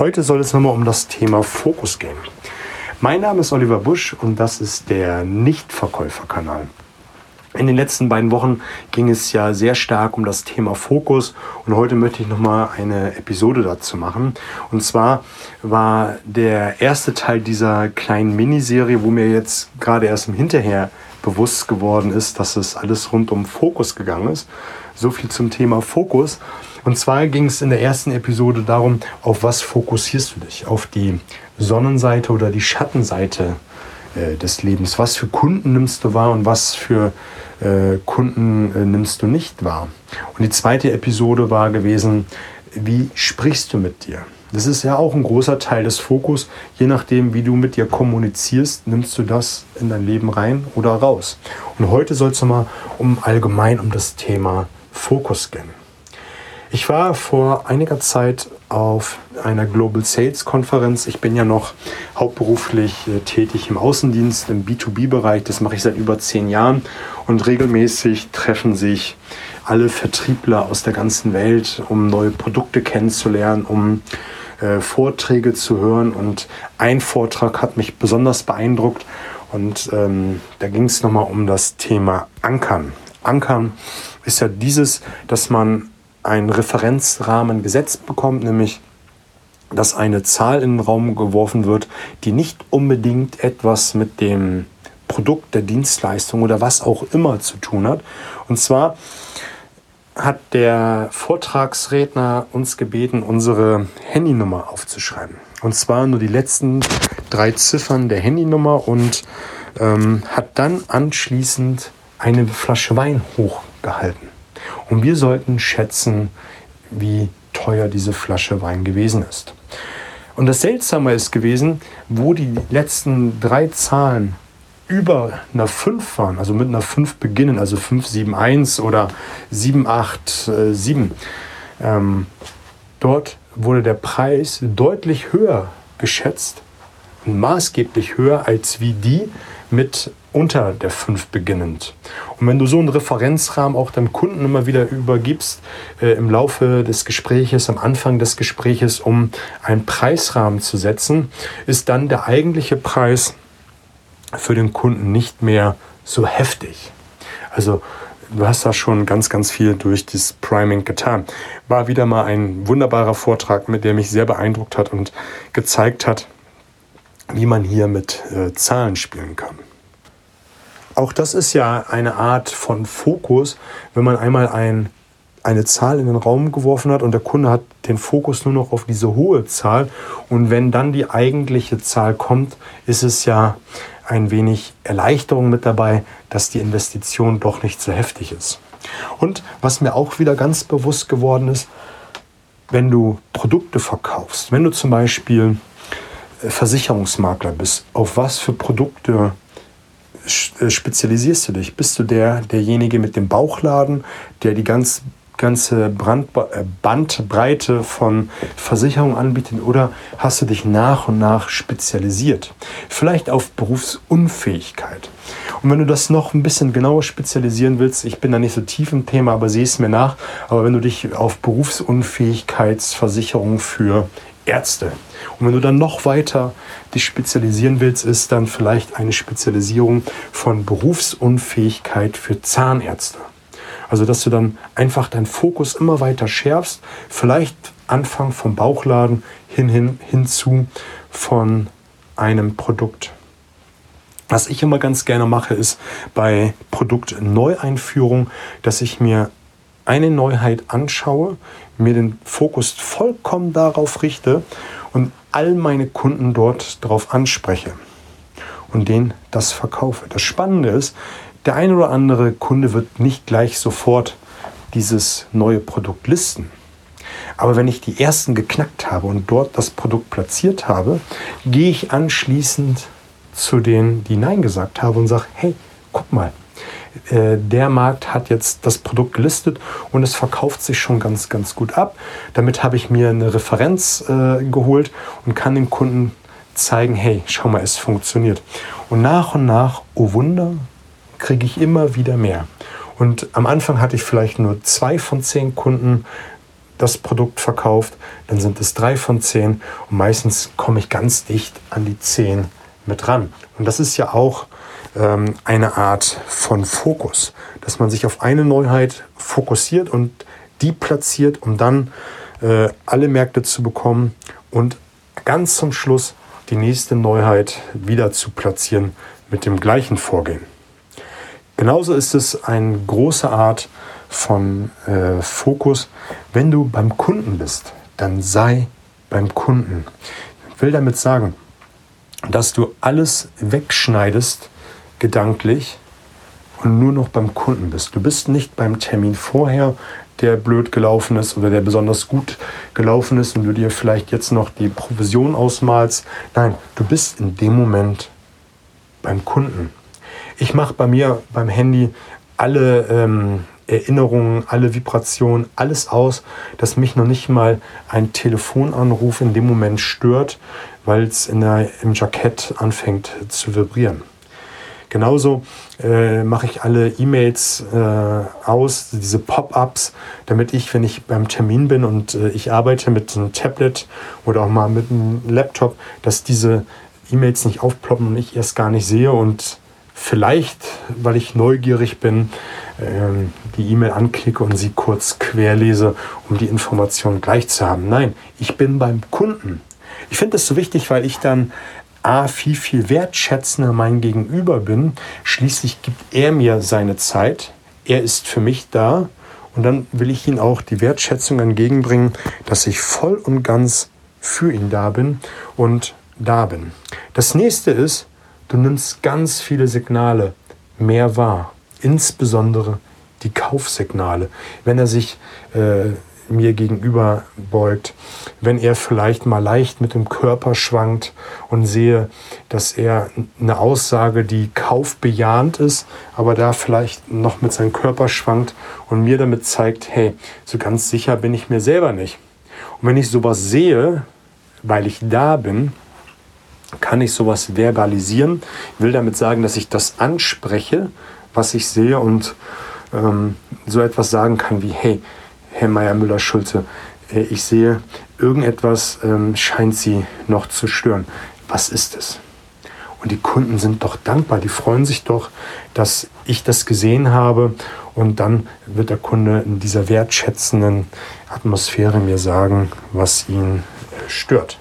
Heute soll es nochmal um das Thema Fokus gehen. Mein Name ist Oliver Busch und das ist der Nichtverkäuferkanal. In den letzten beiden Wochen ging es ja sehr stark um das Thema Fokus und heute möchte ich nochmal eine Episode dazu machen. Und zwar war der erste Teil dieser kleinen Miniserie, wo mir jetzt gerade erst im Hinterher bewusst geworden ist, dass es alles rund um Fokus gegangen ist. So viel zum Thema Fokus. Und zwar ging es in der ersten Episode darum, auf was fokussierst du dich? Auf die Sonnenseite oder die Schattenseite äh, des Lebens? Was für Kunden nimmst du wahr und was für äh, Kunden äh, nimmst du nicht wahr? Und die zweite Episode war gewesen, wie sprichst du mit dir? Das ist ja auch ein großer Teil des Fokus. Je nachdem, wie du mit dir kommunizierst, nimmst du das in dein Leben rein oder raus. Und heute soll es nochmal um allgemein um das Thema Fokus gehen. Ich war vor einiger Zeit auf einer Global Sales Konferenz. Ich bin ja noch hauptberuflich äh, tätig im Außendienst, im B2B-Bereich. Das mache ich seit über zehn Jahren. Und regelmäßig treffen sich alle Vertriebler aus der ganzen Welt, um neue Produkte kennenzulernen, um äh, Vorträge zu hören. Und ein Vortrag hat mich besonders beeindruckt. Und ähm, da ging es nochmal um das Thema Ankern. Ankern ist ja dieses, dass man einen Referenzrahmen gesetzt bekommt, nämlich dass eine Zahl in den Raum geworfen wird, die nicht unbedingt etwas mit dem Produkt, der Dienstleistung oder was auch immer zu tun hat. Und zwar hat der Vortragsredner uns gebeten, unsere Handynummer aufzuschreiben. Und zwar nur die letzten drei Ziffern der Handynummer und ähm, hat dann anschließend eine Flasche Wein hochgehalten. Und wir sollten schätzen, wie teuer diese Flasche Wein gewesen ist. Und das Seltsame ist gewesen, wo die letzten drei Zahlen über einer 5 waren, also mit einer 5 beginnen, also 571 oder 787, ähm, dort wurde der Preis deutlich höher geschätzt maßgeblich höher als wie die mit unter der 5 beginnend. Und wenn du so einen Referenzrahmen auch deinem Kunden immer wieder übergibst, äh, im Laufe des Gespräches, am Anfang des Gespräches, um einen Preisrahmen zu setzen, ist dann der eigentliche Preis für den Kunden nicht mehr so heftig. Also du hast da schon ganz, ganz viel durch das Priming getan. War wieder mal ein wunderbarer Vortrag, mit dem mich sehr beeindruckt hat und gezeigt hat, wie man hier mit äh, Zahlen spielen kann. Auch das ist ja eine Art von Fokus, wenn man einmal ein, eine Zahl in den Raum geworfen hat und der Kunde hat den Fokus nur noch auf diese hohe Zahl und wenn dann die eigentliche Zahl kommt, ist es ja ein wenig Erleichterung mit dabei, dass die Investition doch nicht so heftig ist. Und was mir auch wieder ganz bewusst geworden ist, wenn du Produkte verkaufst, wenn du zum Beispiel äh, Versicherungsmakler bist, auf was für Produkte spezialisierst du dich? Bist du der, derjenige mit dem Bauchladen, der die ganz, ganze Brand, äh, Bandbreite von Versicherungen anbietet oder hast du dich nach und nach spezialisiert? Vielleicht auf Berufsunfähigkeit. Und wenn du das noch ein bisschen genauer spezialisieren willst, ich bin da nicht so tief im Thema, aber sieh es mir nach, aber wenn du dich auf Berufsunfähigkeitsversicherung für Ärzte. Und wenn du dann noch weiter dich spezialisieren willst, ist dann vielleicht eine Spezialisierung von Berufsunfähigkeit für Zahnärzte. Also, dass du dann einfach deinen Fokus immer weiter schärfst, vielleicht Anfang vom Bauchladen hin, hin, hinzu von einem Produkt. Was ich immer ganz gerne mache, ist bei Produktneueinführung, dass ich mir eine Neuheit anschaue, mir den Fokus vollkommen darauf richte und all meine Kunden dort darauf anspreche und denen das verkaufe. Das Spannende ist, der ein oder andere Kunde wird nicht gleich sofort dieses neue Produkt listen. Aber wenn ich die ersten geknackt habe und dort das Produkt platziert habe, gehe ich anschließend zu denen, die Nein gesagt haben und sage, hey, guck mal, äh, der Markt hat jetzt das Produkt gelistet und es verkauft sich schon ganz, ganz gut ab. Damit habe ich mir eine Referenz äh, geholt und kann dem Kunden zeigen, hey, schau mal, es funktioniert. Und nach und nach, oh Wunder, kriege ich immer wieder mehr. Und am Anfang hatte ich vielleicht nur zwei von zehn Kunden, das Produkt verkauft, dann sind es drei von zehn und meistens komme ich ganz dicht an die zehn mit ran. Und das ist ja auch ähm, eine Art von Fokus, dass man sich auf eine Neuheit fokussiert und die platziert, um dann äh, alle Märkte zu bekommen und ganz zum Schluss die nächste Neuheit wieder zu platzieren mit dem gleichen Vorgehen. Genauso ist es eine große Art von äh, Fokus. Wenn du beim Kunden bist, dann sei beim Kunden. Ich will damit sagen, dass du alles wegschneidest, gedanklich, und nur noch beim Kunden bist. Du bist nicht beim Termin vorher, der blöd gelaufen ist oder der besonders gut gelaufen ist und du dir vielleicht jetzt noch die Provision ausmalst. Nein, du bist in dem Moment beim Kunden. Ich mache bei mir beim Handy alle ähm, Erinnerungen, alle Vibrationen, alles aus, dass mich noch nicht mal ein Telefonanruf in dem Moment stört, weil es im Jackett anfängt zu vibrieren. Genauso äh, mache ich alle E-Mails äh, aus, diese Pop-ups, damit ich, wenn ich beim Termin bin und äh, ich arbeite mit einem Tablet oder auch mal mit einem Laptop, dass diese E-Mails nicht aufploppen und ich erst gar nicht sehe und vielleicht, weil ich neugierig bin, ähm, die E-Mail anklicke und sie kurz querlese, um die Information gleich zu haben. Nein, ich bin beim Kunden. Ich finde das so wichtig, weil ich dann A, viel, viel wertschätzender mein Gegenüber bin. Schließlich gibt er mir seine Zeit. Er ist für mich da. Und dann will ich ihm auch die Wertschätzung entgegenbringen, dass ich voll und ganz für ihn da bin und da bin. Das nächste ist, du nimmst ganz viele Signale mehr wahr insbesondere die Kaufsignale. Wenn er sich äh, mir gegenüber beugt, wenn er vielleicht mal leicht mit dem Körper schwankt und sehe, dass er eine Aussage, die kaufbejahend ist, aber da vielleicht noch mit seinem Körper schwankt und mir damit zeigt, hey, so ganz sicher bin ich mir selber nicht. Und wenn ich sowas sehe, weil ich da bin, kann ich sowas verbalisieren. Ich will damit sagen, dass ich das anspreche, was ich sehe und ähm, so etwas sagen kann wie, hey, Herr Meier Müller-Schulze, äh, ich sehe, irgendetwas ähm, scheint Sie noch zu stören. Was ist es? Und die Kunden sind doch dankbar, die freuen sich doch, dass ich das gesehen habe. Und dann wird der Kunde in dieser wertschätzenden Atmosphäre mir sagen, was ihn äh, stört.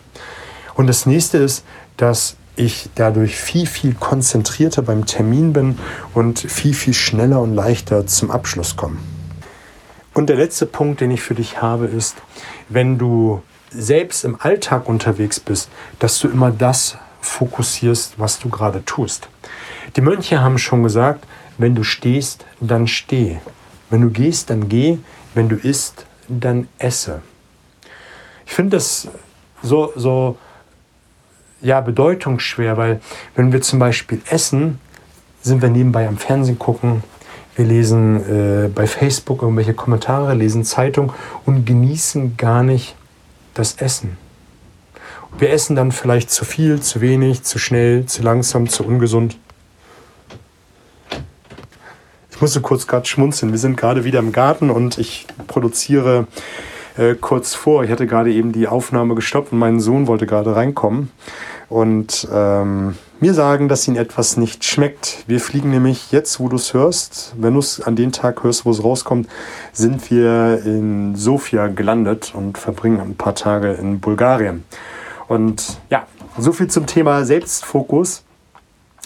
Und das nächste ist, dass ich dadurch viel, viel konzentrierter beim Termin bin und viel, viel schneller und leichter zum Abschluss komme. Und der letzte Punkt, den ich für dich habe, ist, wenn du selbst im Alltag unterwegs bist, dass du immer das fokussierst, was du gerade tust. Die Mönche haben schon gesagt, wenn du stehst, dann steh. Wenn du gehst, dann geh. Wenn du isst, dann esse. Ich finde das so, so ja, bedeutungsschwer, weil wenn wir zum Beispiel essen, sind wir nebenbei am Fernsehen gucken, wir lesen äh, bei Facebook irgendwelche Kommentare, lesen Zeitung und genießen gar nicht das Essen. Wir essen dann vielleicht zu viel, zu wenig, zu schnell, zu langsam, zu ungesund. Ich musste kurz gerade schmunzeln. Wir sind gerade wieder im Garten und ich produziere äh, kurz vor. Ich hatte gerade eben die Aufnahme gestoppt und mein Sohn wollte gerade reinkommen und ähm, mir sagen, dass ihnen etwas nicht schmeckt. Wir fliegen nämlich jetzt, wo du es hörst, wenn du es an den Tag hörst, wo es rauskommt, sind wir in Sofia gelandet und verbringen ein paar Tage in Bulgarien. Und ja, so viel zum Thema Selbstfokus.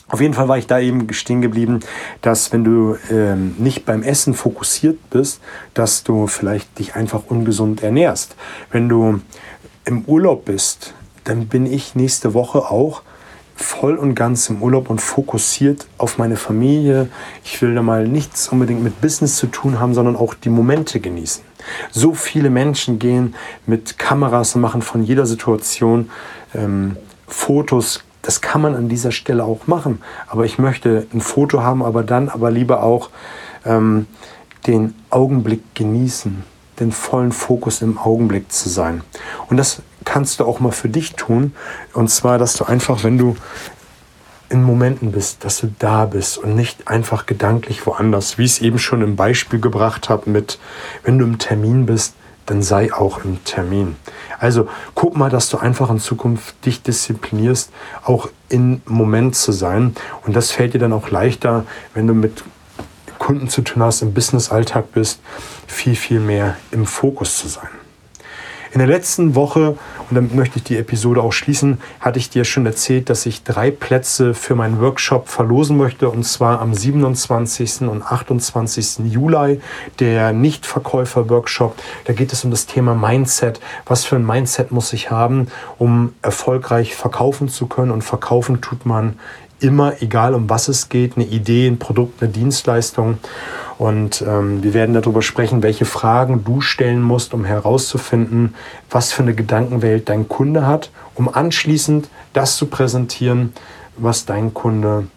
Auf jeden Fall war ich da eben stehen geblieben, dass wenn du ähm, nicht beim Essen fokussiert bist, dass du vielleicht dich einfach ungesund ernährst. Wenn du im Urlaub bist, dann bin ich nächste Woche auch voll und ganz im Urlaub und fokussiert auf meine Familie. Ich will da mal nichts unbedingt mit Business zu tun haben, sondern auch die Momente genießen. So viele Menschen gehen mit Kameras und machen von jeder Situation ähm, Fotos. Das kann man an dieser Stelle auch machen. Aber ich möchte ein Foto haben, aber dann aber lieber auch ähm, den Augenblick genießen, den vollen Fokus im Augenblick zu sein. Und das kannst du auch mal für dich tun. Und zwar, dass du einfach, wenn du in Momenten bist, dass du da bist und nicht einfach gedanklich woanders, wie ich es eben schon im Beispiel gebracht habe mit, wenn du im Termin bist, dann sei auch im Termin. Also guck mal, dass du einfach in Zukunft dich disziplinierst, auch im Moment zu sein. Und das fällt dir dann auch leichter, wenn du mit Kunden zu tun hast, im Business-Alltag bist, viel, viel mehr im Fokus zu sein. In der letzten Woche, und damit möchte ich die Episode auch schließen, hatte ich dir schon erzählt, dass ich drei Plätze für meinen Workshop verlosen möchte, und zwar am 27. und 28. Juli, der Nichtverkäufer-Workshop. Da geht es um das Thema Mindset. Was für ein Mindset muss ich haben, um erfolgreich verkaufen zu können? Und verkaufen tut man immer, egal um was es geht, eine Idee, ein Produkt, eine Dienstleistung. Und ähm, wir werden darüber sprechen, welche Fragen du stellen musst, um herauszufinden, was für eine Gedankenwelt dein Kunde hat, um anschließend das zu präsentieren, was dein Kunde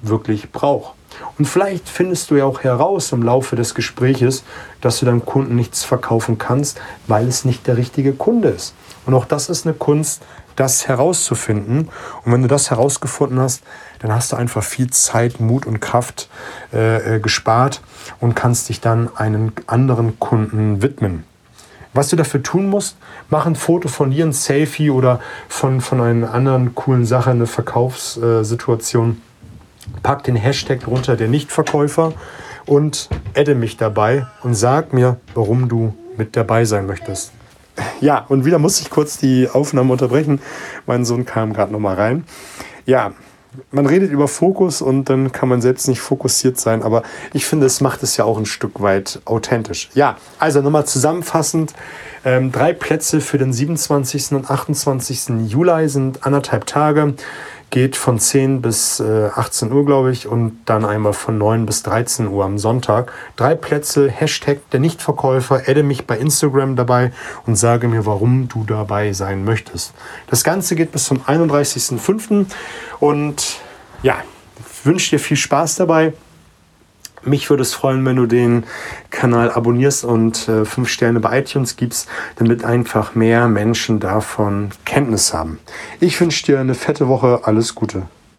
wirklich braucht. Und vielleicht findest du ja auch heraus im Laufe des Gespräches, dass du deinem Kunden nichts verkaufen kannst, weil es nicht der richtige Kunde ist. Und auch das ist eine Kunst, das herauszufinden. Und wenn du das herausgefunden hast, dann hast du einfach viel Zeit, Mut und Kraft äh, äh, gespart und kannst dich dann einem anderen Kunden widmen. Was du dafür tun musst, mach ein Foto von dir, ein Selfie oder von, von einer anderen coolen Sache, eine Verkaufssituation. Pack den Hashtag drunter, der Nichtverkäufer und adde mich dabei und sag mir, warum du mit dabei sein möchtest. Ja, und wieder muss ich kurz die Aufnahme unterbrechen. Mein Sohn kam gerade noch mal rein. Ja, man redet über Fokus und dann kann man selbst nicht fokussiert sein, aber ich finde, es macht es ja auch ein Stück weit authentisch. Ja, also nochmal zusammenfassend, ähm, drei Plätze für den 27. und 28. Juli sind anderthalb Tage geht von 10 bis äh, 18 Uhr, glaube ich, und dann einmal von 9 bis 13 Uhr am Sonntag. Drei Plätze, Hashtag der Nichtverkäufer, adde mich bei Instagram dabei und sage mir, warum du dabei sein möchtest. Das Ganze geht bis zum 31.05. und ja, wünsche dir viel Spaß dabei. Mich würde es freuen, wenn du den Kanal abonnierst und äh, fünf Sterne bei iTunes gibst, damit einfach mehr Menschen davon Kenntnis haben. Ich wünsche dir eine fette Woche. Alles Gute.